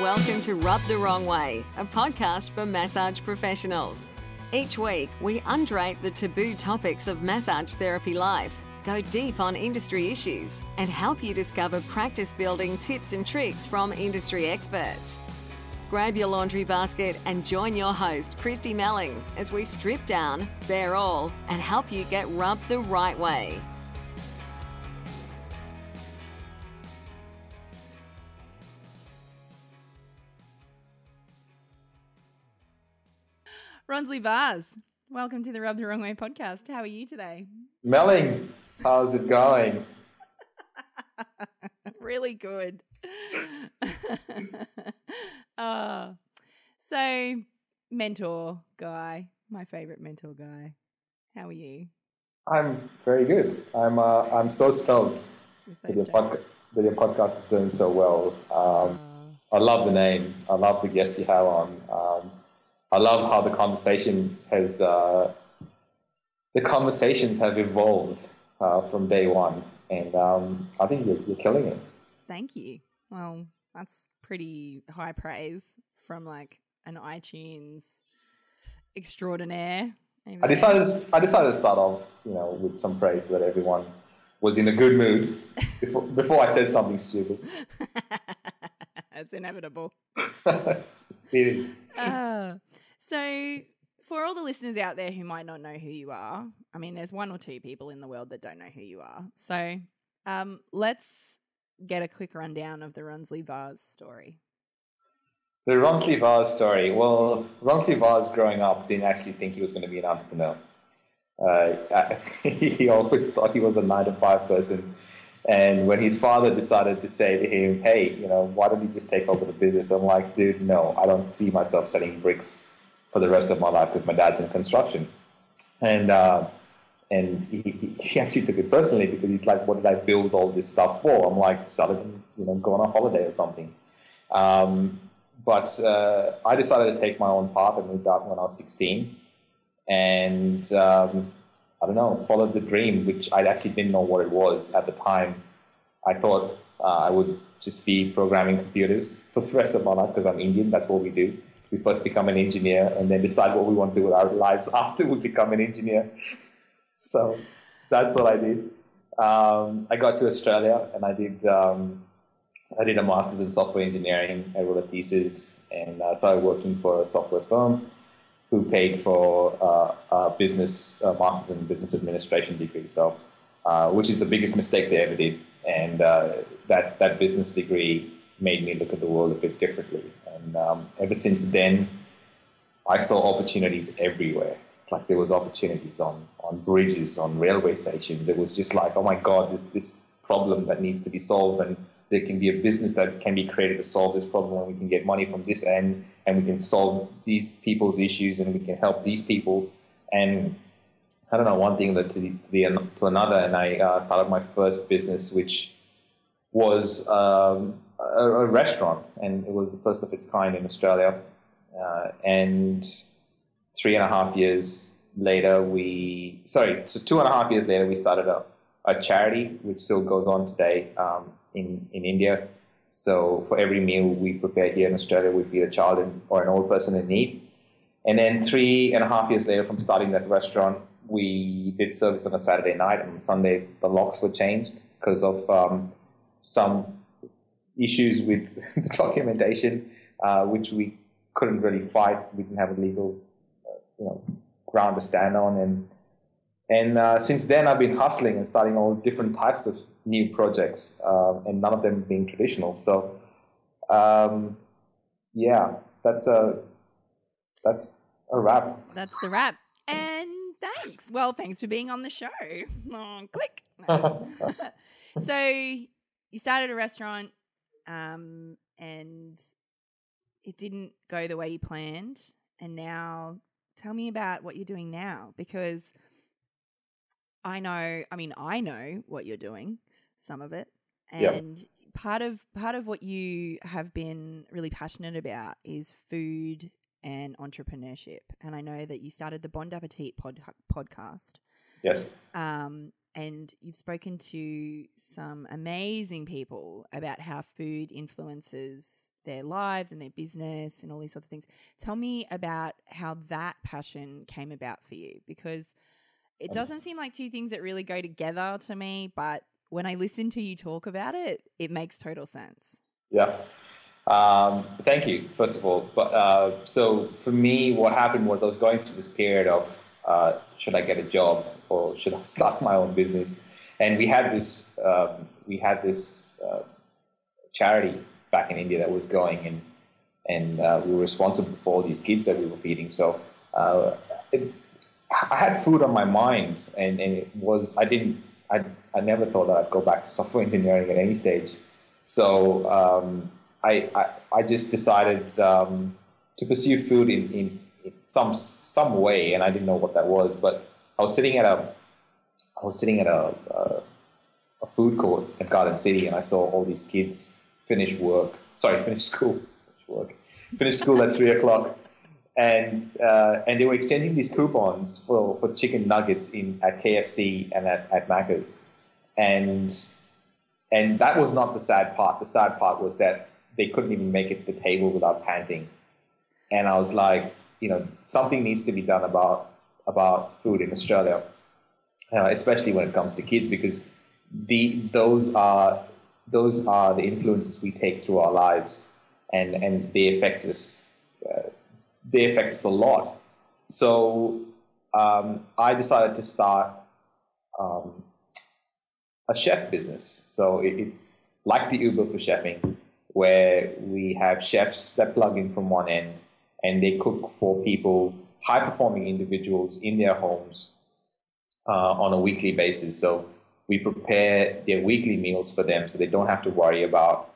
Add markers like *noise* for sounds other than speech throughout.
Welcome to Rub the Wrong Way, a podcast for massage professionals. Each week, we undrape the taboo topics of massage therapy life, go deep on industry issues, and help you discover practice building tips and tricks from industry experts. Grab your laundry basket and join your host, Christy Melling, as we strip down, bare all, and help you get rubbed the right way. Ronsley Vaz, welcome to the Rub the Wrong Way podcast. How are you today? Melling, how's it going? *laughs* really good. *laughs* uh, so, mentor guy, my favorite mentor guy. How are you? I'm very good. I'm uh, I'm so stoked so that, your stoked. podca- that your podcast is doing so well. Um, Uh, I love the name. I love the guests you have on. Um, I love how the conversation has uh, the conversations have evolved uh, from day one, and um, I think you're, you're killing it. thank you. Well, that's pretty high praise from like an iTunes extraordinaire. over I decided I decided to start off, you know, with some praise so that everyone was in a good mood *laughs* before before I said something stupid. *laughs* it's inevitable. *laughs* it is. Uh, so, for all the listeners out there who might not know who you are, I mean, there's one or two people in the world that don't know who you are. So, um, let's get a quick rundown of the Runsley Vase story. The Ronsley Vaz story. Well, Ronsley Vaz growing up didn't actually think he was going to be an entrepreneur. Uh, *laughs* he always thought he was a nine to five person. And when his father decided to say to him, hey, you know, why don't you just take over the business? I'm like, dude, no, I don't see myself selling bricks for the rest of my life because my dad's in construction. And, uh, and he, *laughs* he- actually took it personally because he's like, what did I build all this stuff for? I'm like, and, you know, go on a holiday or something. Um, but uh, I decided to take my own path and moved out when I was 16. And um, I don't know, followed the dream, which I actually didn't know what it was at the time. I thought uh, I would just be programming computers for the rest of my life because I'm Indian. That's what we do. We first become an engineer and then decide what we want to do with our lives *laughs* after we become an engineer. so that's what I did. Um, I got to Australia and I did um, I did a master's in software engineering. I wrote a thesis and I started working for a software firm who paid for uh, a business uh, master's in business administration degree. So, uh, which is the biggest mistake they ever did, and uh, that that business degree made me look at the world a bit differently. And um, ever since then, I saw opportunities everywhere. Like there was opportunities on on bridges, on railway stations. It was just like, oh my god, this this problem that needs to be solved, and there can be a business that can be created to solve this problem, and we can get money from this end, and we can solve these people's issues, and we can help these people. And I don't know, one thing led to the, to, the, to another, and I uh, started my first business, which was um, a, a restaurant, and it was the first of its kind in Australia. Uh, and three and a half years later, we sorry, so two and a half years later, we started a, a charity which still goes on today um, in in India. So for every meal we prepare here in Australia, we feed a child in, or an old person in need. And then three and a half years later, from starting that restaurant, we did service on a Saturday night, and on Sunday the locks were changed because of um, some issues with *laughs* the documentation, uh, which we couldn't really fight. We didn't have a legal, uh, you know, ground to stand on, and and uh, since then I've been hustling and starting all different types of new projects, uh, and none of them being traditional. So, um, yeah, that's a that's a wrap. That's the wrap. And thanks. Well, thanks for being on the show. *laughs* Oh, click. *laughs* so you started a restaurant, um, and it didn't go the way you planned. And now, tell me about what you're doing now, because I know. I mean, I know what you're doing, some of it, Yeah. and part of part of what you have been really passionate about is food and entrepreneurship. And I know that you started the Bond Appetit pod- podcast. yes. Um, and you've spoken to some amazing people about how food influences their lives and their business and all these sorts of things. Tell me about how that passion came about for you because it Um, doesn't seem like two things that really go together to me, but when I listen to you talk about it, it makes total sense. Yeah. Um, thank you, first of all. But uh, so for me, what happened was I was going through this period of uh, should I get a job or should I start my own business? And we had this um, we had this uh, charity back in India that was going, and and uh, we were responsible for all these kids that we were feeding. So uh, it, I had food on my mind, and, and it was I didn't I I never thought that I'd go back to software engineering at any stage. So um, I, I, I just decided um, to pursue food in, in, in, some some way, and I didn't know what that was. But I was sitting at a I was sitting at a, a, a food court at Garden City, and I saw all these kids finish work. Sorry, finish school. Finish work. Finish school at three o'clock, and uh, and they were exchanging these coupons for, for chicken nuggets in at KFC and at, at Macca's, and and that was not the sad part. The sad part was that they couldn't even make it to the table without panting. And I was like, you know, something needs to be done about about food in Australia, uh, especially when it comes to kids, because the those are those are the influences we take through our lives, and and they affect us. Uh, they affect us a lot. So um, I decided to start um, a chef business. So it, it's like the Uber for chefing, where we have chefs that plug in from one end and they cook for people, high performing individuals in their homes uh, on a weekly basis. So we prepare their weekly meals for them so they don't have to worry about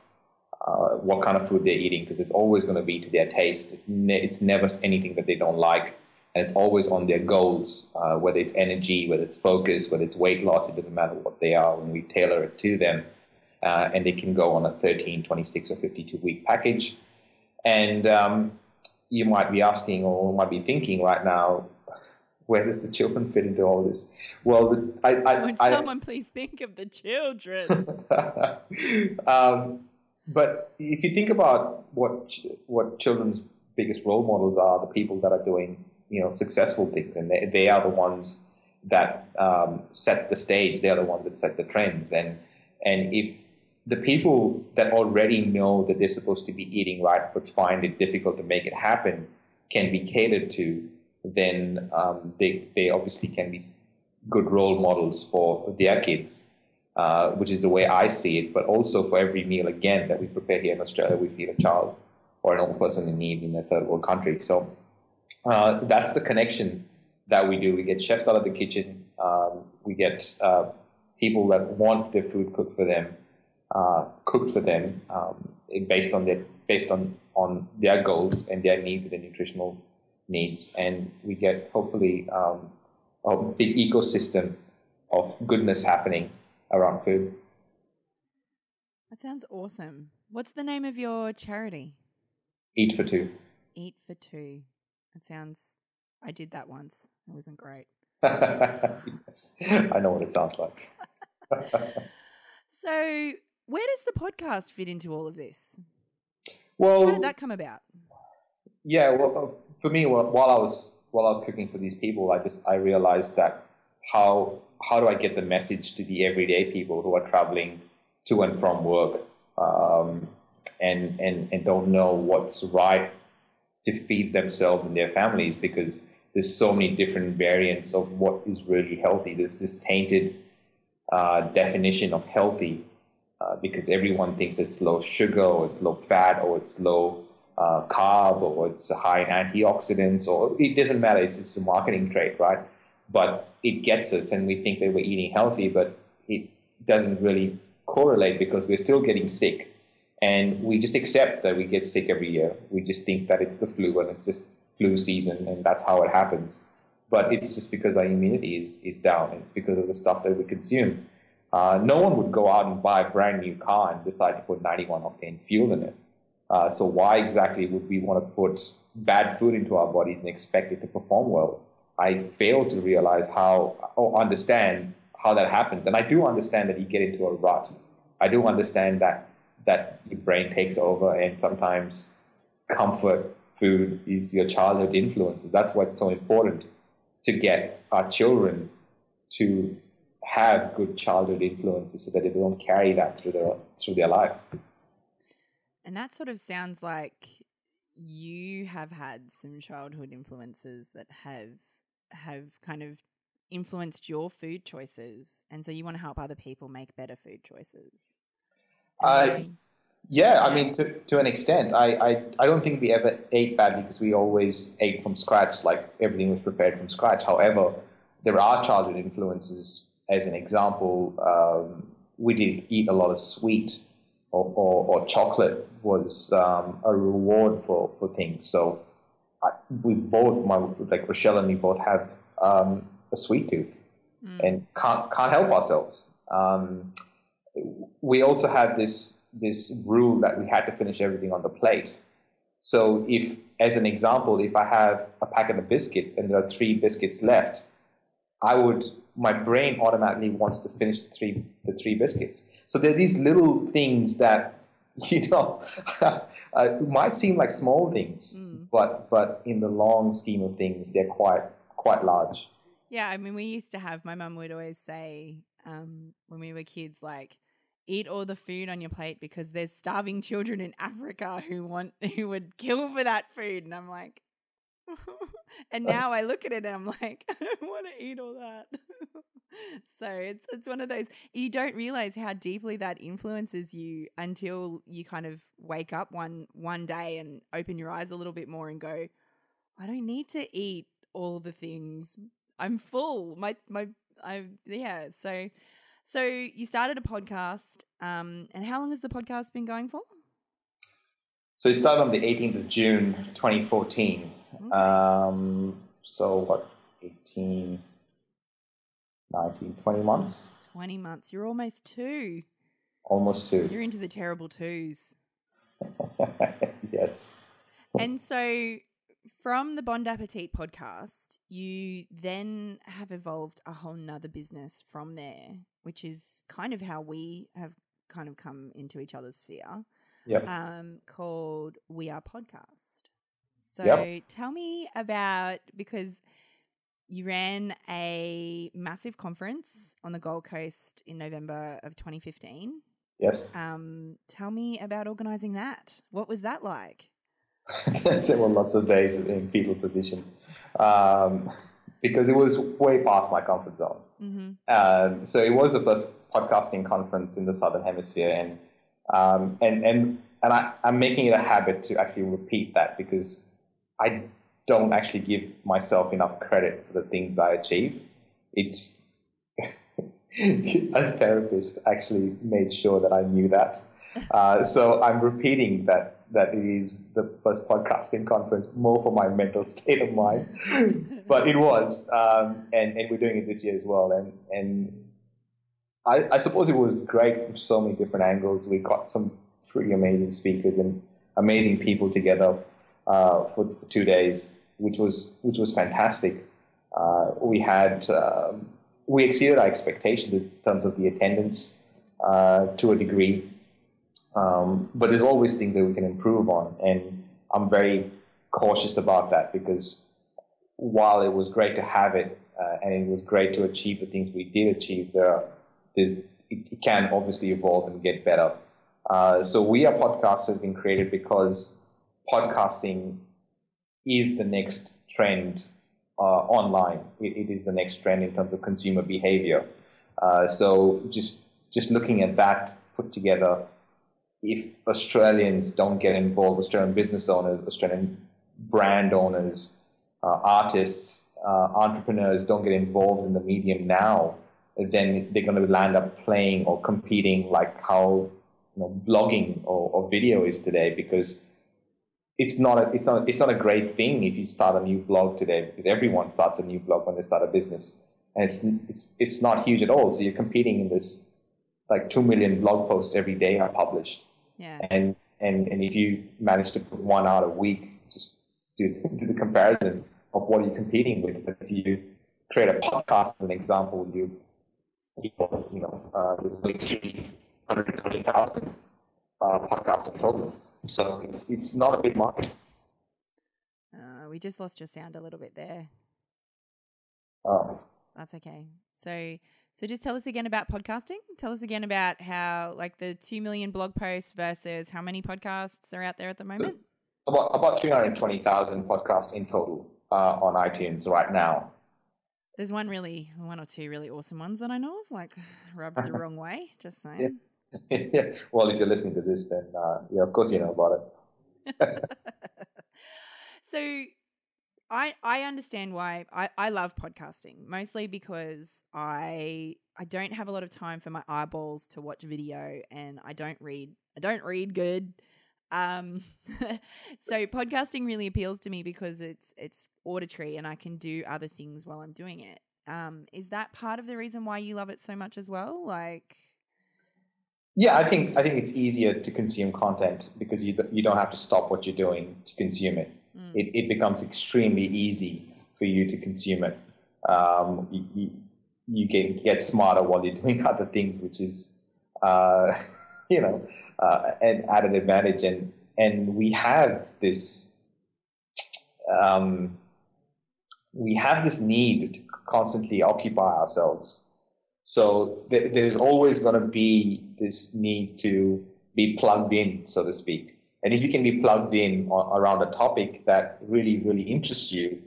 uh, what kind of food they're eating because it's always going to be to their taste. It's never anything that they don't like. And it's always on their goals, uh, whether it's energy, whether it's focus, whether it's weight loss, it doesn't matter what they are when we tailor it to them. Uh, and they can go on a 13, 26, or 52 week package. And um, you might be asking or might be thinking right now, where does the children fit into all this? Well, the, I, I, Would I, someone please think of the children? *laughs* um, but if you think about what what children's biggest role models are, the people that are doing you know successful things, and they, they are the ones that um, set the stage. They are the ones that set the trends, and and if the people that already know that they're supposed to be eating right but find it difficult to make it happen can be catered to, then um, they they obviously can be good role models for their kids uh, which is the way I see it. But also for every meal, again, that we prepare here in Australia, we feed a child or an old person in need in a third world country. So uh, that's the connection that we do. We get chefs out of the kitchen. Um, we get uh, people that want their food cooked for them, uh, cooked for them, um, based on their based on on their goals and their needs and their nutritional needs. And we get hopefully um, a big ecosystem of goodness happening around food. that sounds awesome. What's the name of your charity? Eat for two. Eat for Two. It sounds. I did that once. It wasn't great. *laughs* yes, I know what it sounds like. *laughs* So, where does the podcast fit into all of this? Well, How did that come about? yeah. Well, uh, for me, while while I was while I was cooking for these people, I just I realized that how how do I get the message to the everyday people who are traveling to and from work um, and and and don't know what's right to feed themselves and their families because there's so many different variants of what is really healthy. There's this tainted uh, definition of healthy uh, because everyone thinks it's low sugar or it's low fat or it's low uh, carb or it's high in antioxidants or it doesn't matter. It's just a marketing trait, right? But it gets us and we think that we're eating healthy, but it doesn't really correlate because we're still getting sick. And we just accept that we get sick every year. We just think that it's the flu and it's just flu season and that's how it happens. But it's just because our immunity is, is down. It's because of the stuff that we consume. Uh, no one would go out and buy a brand new car and decide to put 91 octane fuel in it. Uh, so why exactly would we want to put bad food into our bodies and expect it to perform well? I fail to realize how or understand how that happens. And I do understand that you get into a rut. I do understand that that your brain takes over, and sometimes comfort food is your childhood influences. That's why it's so important to get our children to have good childhood influences so that they don't carry that through their through their life. And that sort of sounds like you have had some childhood influences that have have kind of influenced your food choices, and so you want to help other people make better food choices. Uh, yeah, I mean, to, to an extent, I, I, I don't think we ever ate badly because we always ate from scratch, like everything was prepared from scratch. However, there are childhood influences. As an example, um, we did eat a lot of sweet or, or, or chocolate was um, a reward for, for things. So I, we both, my, like Rochelle and me, both have um, a sweet tooth mm. and can't, can't help ourselves. Um, we also had this this rule that we had to finish everything on the plate. So if, as an example, if I have a packet of biscuits and there are three biscuits left, I would my brain automatically wants to finish the three the three biscuits. So there are these little things that *laughs* you know *laughs* uh, might seem like small things, mm. but but in the long scheme of things, they're quite quite large. Yeah, I mean, we used to have. My mum would always say um, when we were kids, like eat all the food on your plate because there's starving children in Africa who want *laughs* who would kill for that food. And I'm like, *laughs* and now I look at it and I'm like, *laughs* I don't want to eat all that. *laughs* so it's it's one of those you don't realize how deeply that influences you until you kind of wake up one one day and open your eyes a little bit more and go, I don't need to eat all the things. I'm full. My my I yeah. So so you started a podcast, um, and how long has the podcast been going for? So it started on the 18th of June, 2014. Okay. Um, so what, 18, 19, 20 months? 20 months. You're almost two. Almost two. You're into the terrible twos. *laughs* yes. And so from the Bond Appetit podcast, you then have evolved a whole nother business from there, which is kind of how we have kind of come into each other's sphere. Yep. Um, called We Are Podcast. So yep. tell me about because you ran a massive conference on the Gold Coast in November of 2015. Yes. Um, tell me about organizing that. What was that like? *laughs* there were lots of days in fetal position um, *laughs* because it was way past my comfort zone. Mm-hmm. Um, so it was the first podcasting conference in the southern hemisphere, and um, and and and I, I'm making it a habit to actually repeat that because I don't actually give myself enough credit for the things I achieve. It's *laughs* a therapist actually made sure that I knew that. *laughs* Uh, so I'm repeating that that it is the first podcasting conference more for my mental state of mind. *laughs* but it was, um, and and we're doing it this year as well. And and I, I suppose it was great from so many different angles. We got some pretty amazing speakers and amazing people together uh, for, for, two days, which was which was fantastic. Uh, we had um, we exceeded our expectations in terms of the attendance uh, to a degree. Um, but there's always things that we can improve on, and I'm very cautious about that because while it was great to have it uh, and it was great to achieve the things we did achieve, there there's, it can obviously evolve and get better. Uh, so We Are Podcast has been created because podcasting is the next trend uh, online. It, it is the next trend in terms of consumer behavior. Uh, so just just looking at that put together if Australians don't get involved, Australian business owners, Australian brand owners, uh, artists, uh, entrepreneurs don't get involved in the medium now, then they're going to land up playing or competing like how you know, blogging or, or video is today because it's not a it's not it's not a great thing if you start a new blog today because everyone starts a new blog when they start a business and it's it's it's not huge at all so you're competing in this like 2 million blog posts every day are published yeah. And and and if you manage to put one out a week, just do do the comparison of what you're competing with. But if you create a podcast as an example, you you know, uh, there's only 320,000 uh, podcasts in total. So it's not a big market. Uh, we just lost your sound a little bit there. Oh. That's okay. So, so just tell us again about podcasting. Tell us again about how, like, the two million blog posts versus how many podcasts are out there at the moment. So about about three hundred twenty thousand podcasts in total uh, on iTunes right now. There's one really, one or two really awesome ones that I know of, like *sighs* rubbed the *laughs* wrong way. Just saying. Yeah. *laughs* well, if you're listening to this, then uh, yeah, of course you know about it. *laughs* so I I understand why I, I love podcasting mostly because I I don't have a lot of time for my eyeballs to watch video and I don't read I don't read good. Um *laughs* so podcasting really appeals to me because it's it's auditory and I can do other things while I'm doing it. Um is that part of the reason why you love it so much as well? Like yeah, I think I think it's easier to consume content because you you don't have to stop what you're doing to consume it. Mm. It it becomes extremely easy for you to consume it. Um, you, you, you get get smarter while you're doing *laughs* other things, which is uh, *laughs* you know uh, an added advantage. And and we have this um, we have this need to constantly occupy ourselves so th- there's always going to be this need to be plugged in, so to speak. And if you can be plugged in around a topic that really, really interests you,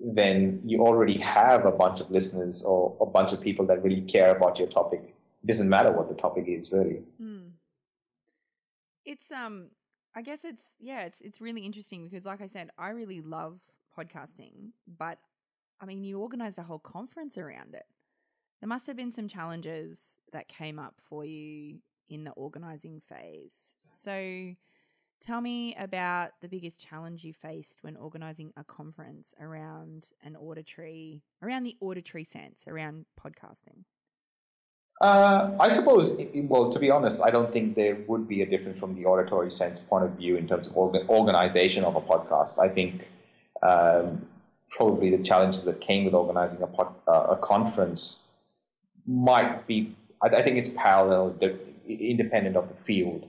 then you already have a bunch of listeners or a bunch of people that really care about your topic. It doesn't matter what the topic is, really. Hmm. It's um, I guess it's yeah, it's it's really interesting because, like I said, I really love podcasting, but I mean, you organized a whole conference around it there must have been some challenges that came up for you in the organizing phase. So, tell me about the biggest challenge you faced when organizing a conference around an auditory, around the auditory sense, around podcasting. Uh, I suppose, well, to be honest, I don't think there would be a difference from the auditory sense point of view in terms of organization of a podcast. I think um, probably the challenges that came with organizing a, pod, uh, a conference might be. I, I think it's parallel, the, independent of the field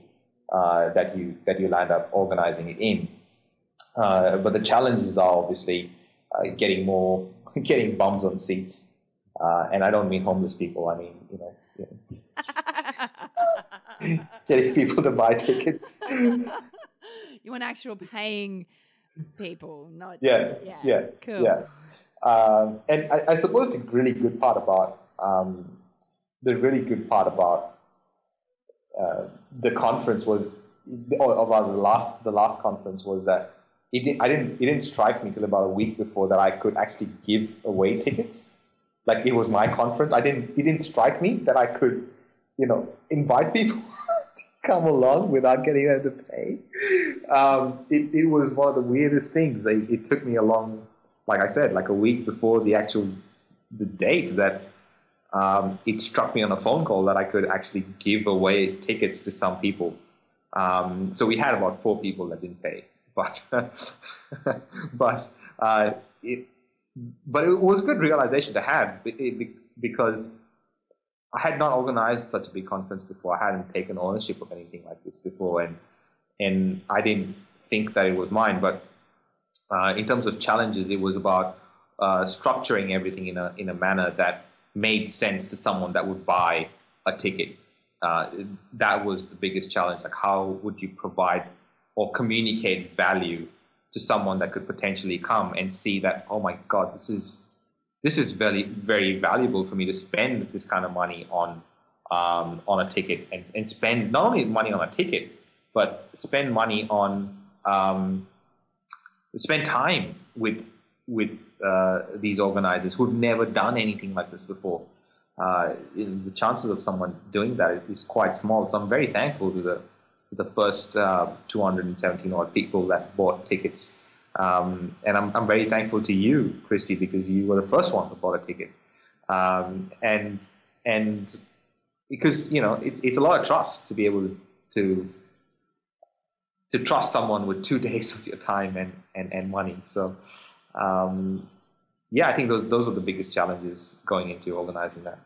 uh, that you that you land up organizing it in. Uh, but the challenges are obviously uh, getting more, *laughs* getting bums on seats, uh, and I don't mean homeless people. I mean you know, you know *laughs* getting people to buy tickets. *laughs* you want actual paying people, not yeah, yeah, yeah, cool. yeah. Um, and I, I, suppose the really good part about um, the really good part about uh, the conference was, or about the last the last conference was that it didn't, I didn't it didn't strike me till about a week before that I could actually give away tickets. Like it was my conference. I didn't it didn't strike me that I could, you know, invite people *laughs* to come along without getting them to pay. Um, it, it was one of the weirdest things. It, it took me a long, like I said, like a week before the actual the date that um, it struck me on a phone call that I could actually give away tickets to some people. Um, so we had about four people that didn't pay, *laughs* but but uh, it but it was a good realization to have because I had not organized such a big conference before. I hadn't taken ownership of anything like this before, and and I didn't think that it was mine. But uh, in terms of challenges, it was about uh, structuring everything in a in a manner that made sense to someone that would buy a ticket. Uh, that was the biggest challenge. Like, how would you provide or communicate value to someone that could potentially come and see that, oh my God, this is this is very very valuable for me to spend this kind of money on um, on a ticket and, and spend not only money on a ticket, but spend money on um, spend time with with uh, these organizers who've never done anything like this before. Uh, the chances of someone doing that is, is, quite small. So I'm very thankful to the to the first uh, 217 odd people that bought tickets, um, and I'm I'm very thankful to you, Christy, because you were the first one to buy a ticket, um, and and because you know it's it's a lot of trust to be able to to trust someone with two *laughs* days of your time and and, and money. So um, yeah, I think those those were the biggest challenges going into organizing that.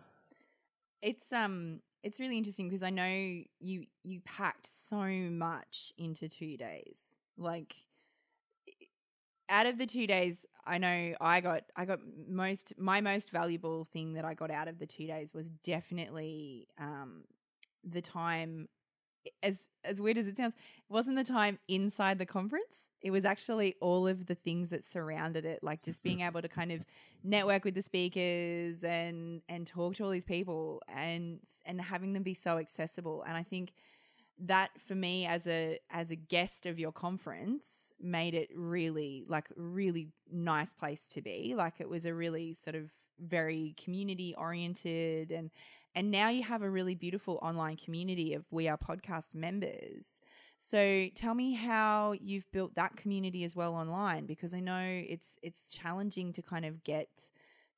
it's um it's really interesting because I know you you packed so much into two days. Like out of the two days, I know I got I got most my most valuable thing that I got out of the two days was definitely um, the time. As as weird as it sounds, it wasn't the time inside the conference. It was actually all of the things that surrounded it, like just being mm-hmm. able to kind of network with the speakers and and talk to all these people and and having them be so accessible. And I think that for me as a as a guest of your conference made it really like really nice place to be. Like it was a really sort of very community oriented and and now you have a really beautiful online community of we are podcast members so tell me how you've built that community as well online because i know it's it's challenging to kind of get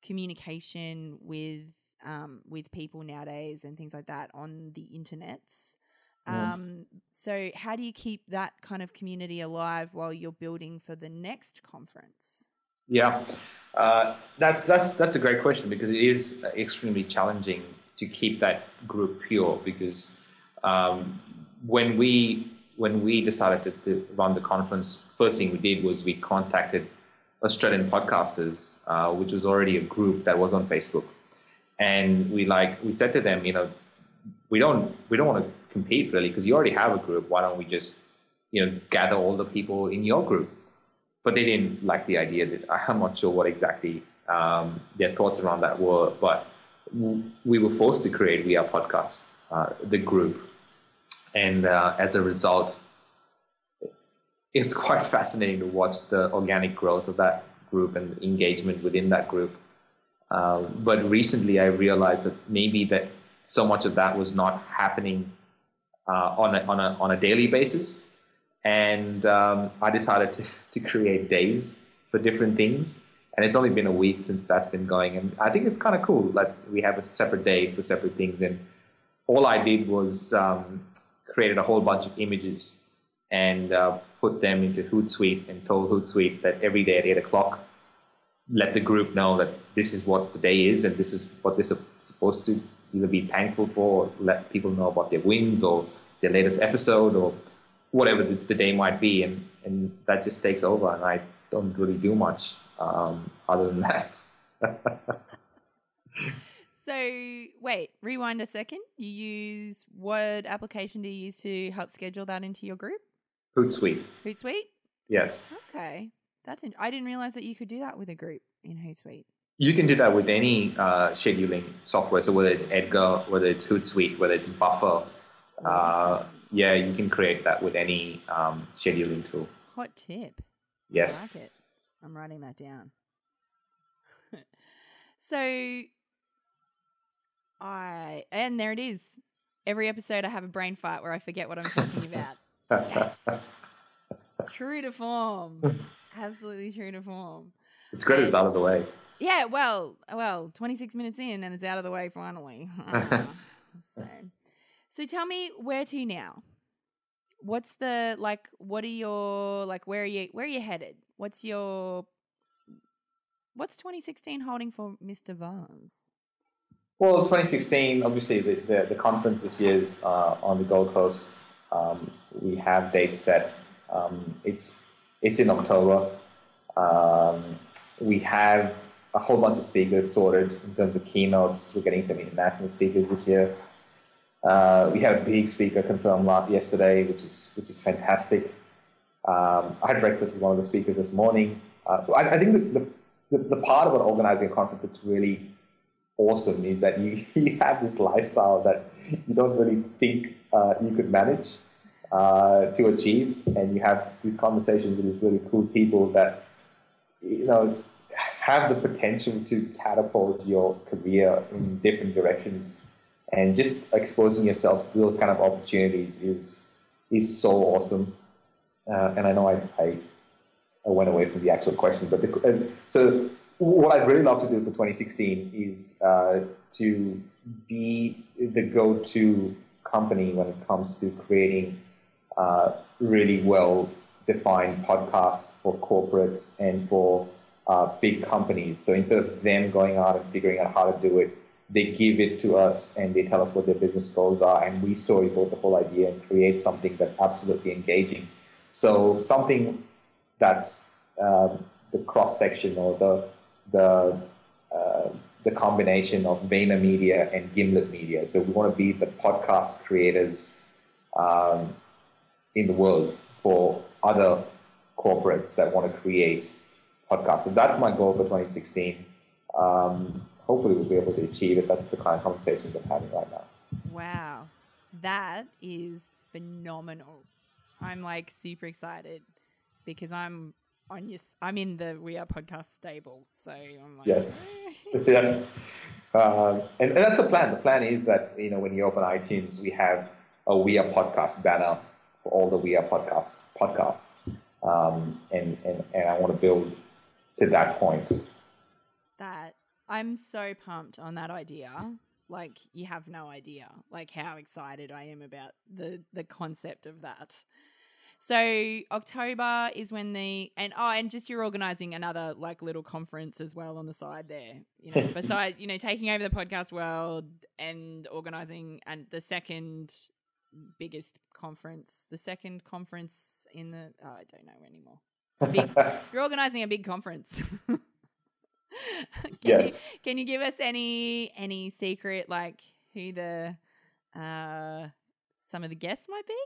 communication with um, with people nowadays and things like that on the internets um, so, how do you keep that kind of community alive while you're building for the next conference? Yeah, uh, that's that's that's a great question because it is extremely challenging to keep that group pure. Because um, when we when we decided to, to, run the conference, first thing we did was we contacted Australian podcasters, uh, which was already a group that was on Facebook, and we like we said to them, you know, we don't we don't want to compete really because you already have a group. Why don't we just you know gather all the people in your group? But they didn't like the idea. That *laughs* I'm not sure what exactly um, their thoughts around that were, but we were forced to create We Podcast, uh, the group, and uh, as a result, it's *laughs* quite fascinating to watch the organic growth of that group and engagement within that group. Um, but recently, I realized that maybe that so much of that was not happening uh, on, a, on, a, on a daily basis. And um, I decided to, *laughs* to create days for different things. And it's only been a week since that's been going. And I think it's kind of cool. Like we have a separate day for separate things. And all I did was um, created a whole bunch of images and uh, put them into Hootsuite and told Hootsuite that every day at 8 o'clock, let the group know that this is what the day is and this is what they're supposed to either be thankful for, or let people know about their wins or their latest episode or whatever the, the day might be. And, and that just takes over. And I don't really do much um, other than that. *laughs* so, wait, rewind a second. You use what application do you use to help schedule that into your group? Hootsuite. Hootsuite? Yes. Okay. That's in- I didn't realize that you could do that with a group in Hootsuite. You can do that with any uh, scheduling software. So whether it's Edgar, whether it's Hootsuite, whether it's Buffer, uh, yeah, you can create that with any um, scheduling tool. Hot tip. Yes. I like it. I'm writing that down. *laughs* so I and there it is. Every episode I have a brain fight where I forget what I'm talking about. yes. *laughs* True to form. Absolutely true to form. It's great it's out of the way. Yeah, well, well, 26 minutes in and it's out of the way finally. *laughs* so, so tell me where to now? What's the like what are your like where are you where are you headed? What's your what's 2016 holding for Mr. Vaz? Well, 2016, obviously the, the, the conference this year is uh, on the Gold Coast. Um, we have dates set. Um, it's it's in October. Um, we have a whole bunch of speakers sorted in terms of keynotes. We're getting some international speakers this year. Uh, we had a big speaker confirmed yesterday, which is which is fantastic. Um, I had breakfast with one of the speakers this morning. Uh, I, I, think the, the, the, part about organizing a conference that's really awesome is that you, *laughs* you have this lifestyle that you don't really think uh, you could manage uh, to achieve, and you have these conversations with these really cool people that you know have the potential to catapult your career in different directions. And just exposing yourself to those kind of opportunities is is so awesome. Uh, and I know I, I, I went away from the actual question but the, uh, so what I'd really love to do for 2016 is uh, to be the go-to company when it comes to creating uh, really well defined podcasts for corporates and for uh, big companies. So instead of them going out and figuring out how to do it, they give it to us and they tell us what their business goals are, and we storyboard the whole idea and create something that's absolutely engaging. So something that's uh, the cross section or the the uh, the combination of VaynerMedia and Gimlet Media. So we want to be the podcast creators um, in the world for other corporates that want to create podcasts. And that's my goal for 2016. Um, hopefully we'll be able to achieve it. That's the kind of conversations I'm having right now. Wow. That is phenomenal. I'm like super excited because I'm on your, I'm in the We Are podcast stable. So I'm like, yes, *laughs* yes. Um, and, and, that's the plan. The plan is that, you know, when you open iTunes, we have a We Are podcast banner for all the We Are podcasts, podcasts. Um, and, and, and I want to build to that point. That I'm so pumped on that idea. Like you have no idea like how excited I am about the the concept of that. So October is when the and oh and just you're organizing another like little conference as well on the side there. You know, *laughs* besides you know taking over the podcast world and organizing and the second biggest conference, the second conference in the oh, I don't know anymore. Big, *laughs* you're organizing a big conference. *laughs* can yes. You, can you give us any any secret like who the uh some of the guests might be?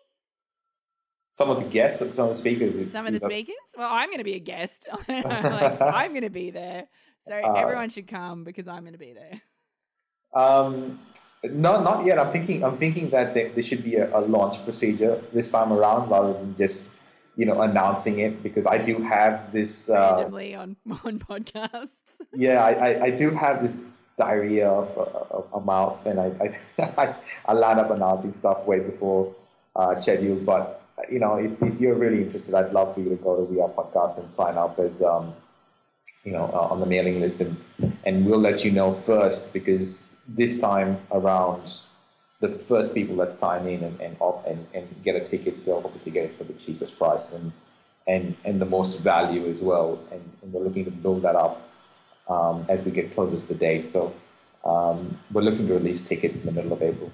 Some of the guests, some of the speakers. Some of the speakers. Well, I'm going to be a guest. *laughs* like, *laughs* I'm going to be there, so uh, everyone should come because I'm going to be there. Um, no, not yet. I'm thinking. I'm thinking that there, there should be a, a launch procedure this time around, rather than just you know announcing it because I do have this uh, randomly on *laughs* on podcasts. yeah, I, I, I, do have this diarrhea of a mouth, and I I, I land up announcing stuff way before uh, schedule. But you know, if, if you're really interested, I'd love for you to go to We Are Podcast and sign up as um, you know uh, on the mailing list, and and we'll let you know first because this time around the first people that sign in and and, and, and get a ticket, they'll obviously get it for the cheapest price and and and the most value as well. And, and we're looking to build that up um, as we get closer to the date. So um, we're looking to release tickets in the middle of April.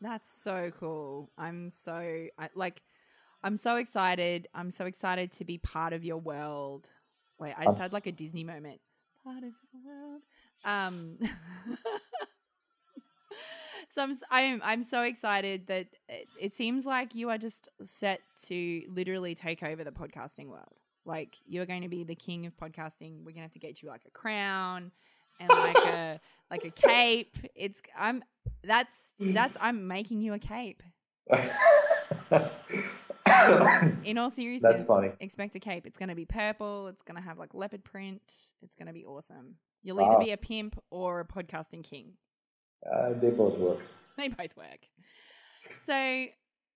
That's so cool. I'm so I, like, I'm so excited. I'm so excited to be part of your world. Wait, I just had like a Disney moment. Part of your world. Um. *laughs* so I'm, I'm I'm so excited that it, it seems like you are just set to literally take over the podcasting world. Like you're going to be the king of podcasting. We're gonna have to get you like a crown and like a like a cape. It's I'm that's that's I'm making you a cape. In all seriousness, that's funny. Expect a cape. It's going to be purple. It's going to have like leopard print. It's going to be awesome. You'll either be a pimp or a podcasting king. Uh, they both work. They both work. So,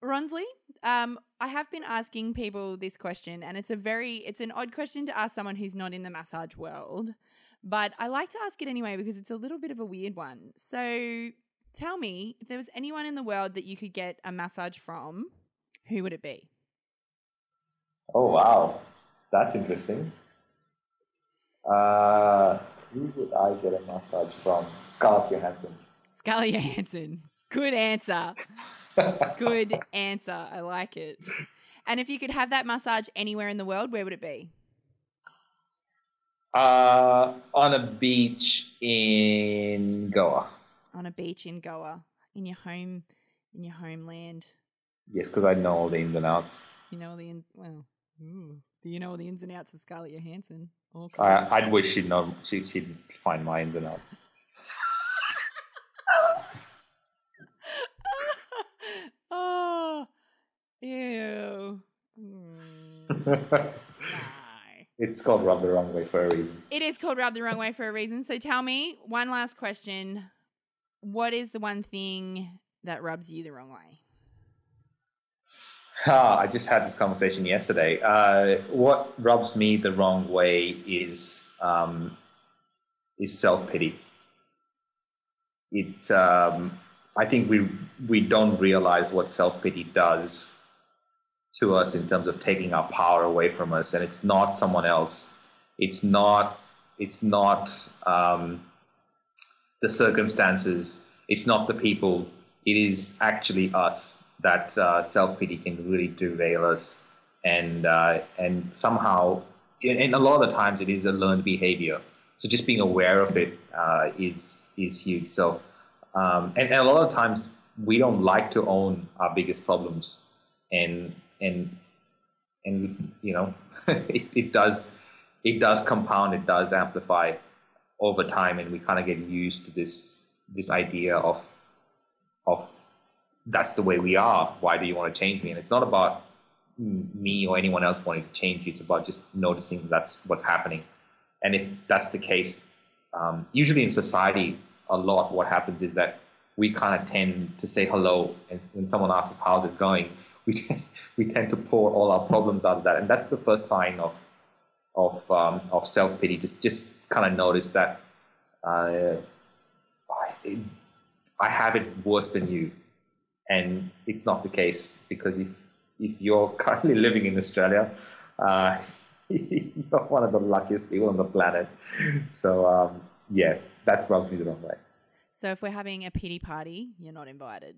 Ronsley, um, I have been asking people this question, and it's a very it's an odd question to ask someone who's not in the massage world, but I like to ask it anyway because it's a little bit of a weird one. So, tell me if there was anyone in the world that you could get a massage from, who would it be? Oh wow, that's interesting. Uh, who would I get a massage from? Scarlett Johansson. Scarlett Johansson. Good answer. Good *laughs* answer. I like it. And if you could have that massage anywhere in the world, where would it be? Uh, on a beach in Goa. On a beach in Goa, in your home, in your homeland. Yes, because I know all the ins and outs. You know all the in, well. Ooh. Do you know all the ins and outs of Scarlett Johansson? Okay. I, I'd wish she'd know. She, she'd find my ins and outs. oh, *laughs* ew. Mm. *laughs* it's called Rub the Wrong Way for a reason. It is called Rub the Wrong Way for a reason. So tell me one last question. What is the one thing that rubs you the wrong way? Ah, I just had this conversation yesterday. Uh, what rubs me the wrong way is um, is self pity. It, um, I think we we don't realize what self pity does to us in terms of taking our power away from us, and it's not someone else. It's not. It's not. Um, the circumstances. It's not the people. It is actually us that uh, self pity can really derail us, and uh, and somehow, and a lot of the times it is a learned behavior. So just being aware of it uh, is is huge. So um, and, and a lot of times we don't like to own our biggest problems, and and and you know *laughs* it, it does it does compound, it does amplify over time, and we kind of get used to this this idea of of that's the way we are. Why do you want to change me? And it's not about me or anyone else wanting to change you. It's about just noticing that's what's happening. And if that's the case, um, usually in society, a lot what happens is that we kind of tend to say hello, and when someone asks us how's it going, we tend, *laughs* we tend to pour all our problems out of that, and that's the first sign of of um, of self pity. Just just kind of notice that uh, I, I have it worse than you, and it's not the case because if if you're *laughs* currently living in Australia, uh, *laughs* you're one of the luckiest people on the planet. So um, yeah, that's rubs me the wrong way. So if we're having a pity party, you're not invited.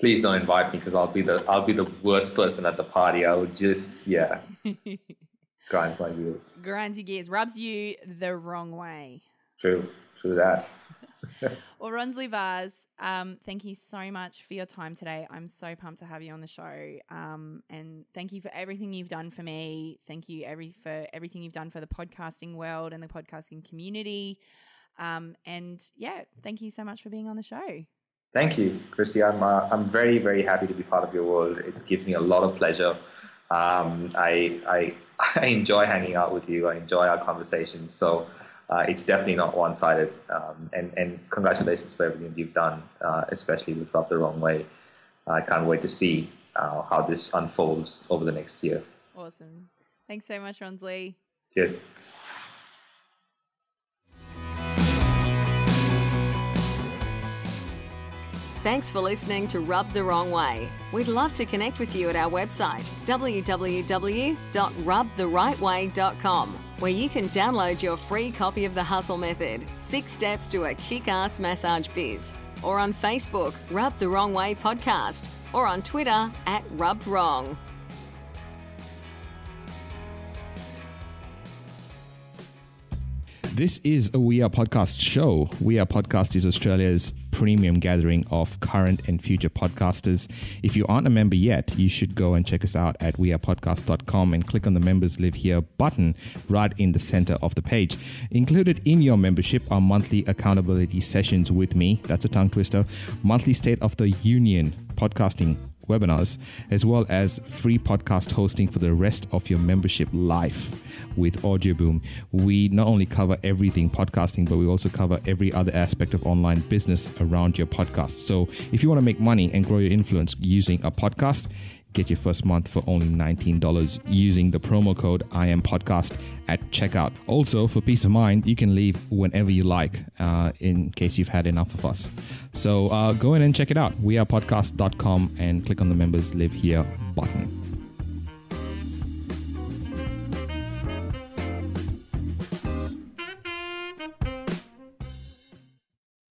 Please don't invite me because I'll be the I'll be the worst person at the party. I would just yeah *laughs* grinds my gears. Grinds your gears, rubs you the wrong way. True, true that. *laughs* well, Ronsley Vaz, um, thank you so much for your time today. I'm so pumped to have you on the show. Um, and thank you for everything you've done for me. Thank you every for everything you've done for the podcasting world and the podcasting community. Um, and yeah, thank you so much for being on the show. Thank you, Christy. I'm uh, I'm very very happy to be part of your world. It gives me a lot of pleasure. Um, I I *laughs* I enjoy hanging out with you. I enjoy our conversations. So uh, it's definitely not one sided. Um, and, and congratulations for everything you've done, uh, especially with Rub the Wrong Way. I can't wait to see uh, how this unfolds over the next year. Awesome. Thanks so much, Ronsley. Cheers. Thanks for listening to Rub the Wrong Way. We'd love to connect with you at our website, www.rubtherightway.com, where you can download your free copy of The Hustle Method Six Steps to a Kick Ass Massage Biz, or on Facebook, Rub the Wrong Way Podcast, or on Twitter at Rubbed Wrong. This is a We Are Podcast show. We Are Podcast is Australia's premium gathering of current and future podcasters. If you aren't a member yet, you should go and check us out at wearepodcast.com and click on the Members Live Here button right in the center of the page. Included in your membership are monthly accountability sessions with me, that's a tongue twister, monthly State of the Union podcasting webinars, as well as free podcast hosting for the rest of your membership life with Audioboom. We not only cover everything podcasting, but we also cover every other aspect of online business around your podcast. So if you want to make money and grow your influence using a podcast, get your first month for only $19 using the promo code I am podcast at checkout. Also, for peace of mind, you can leave whenever you like uh, in case you've had enough of us. So uh, go in and check it out. Wearepodcast.com and click on the members live here button.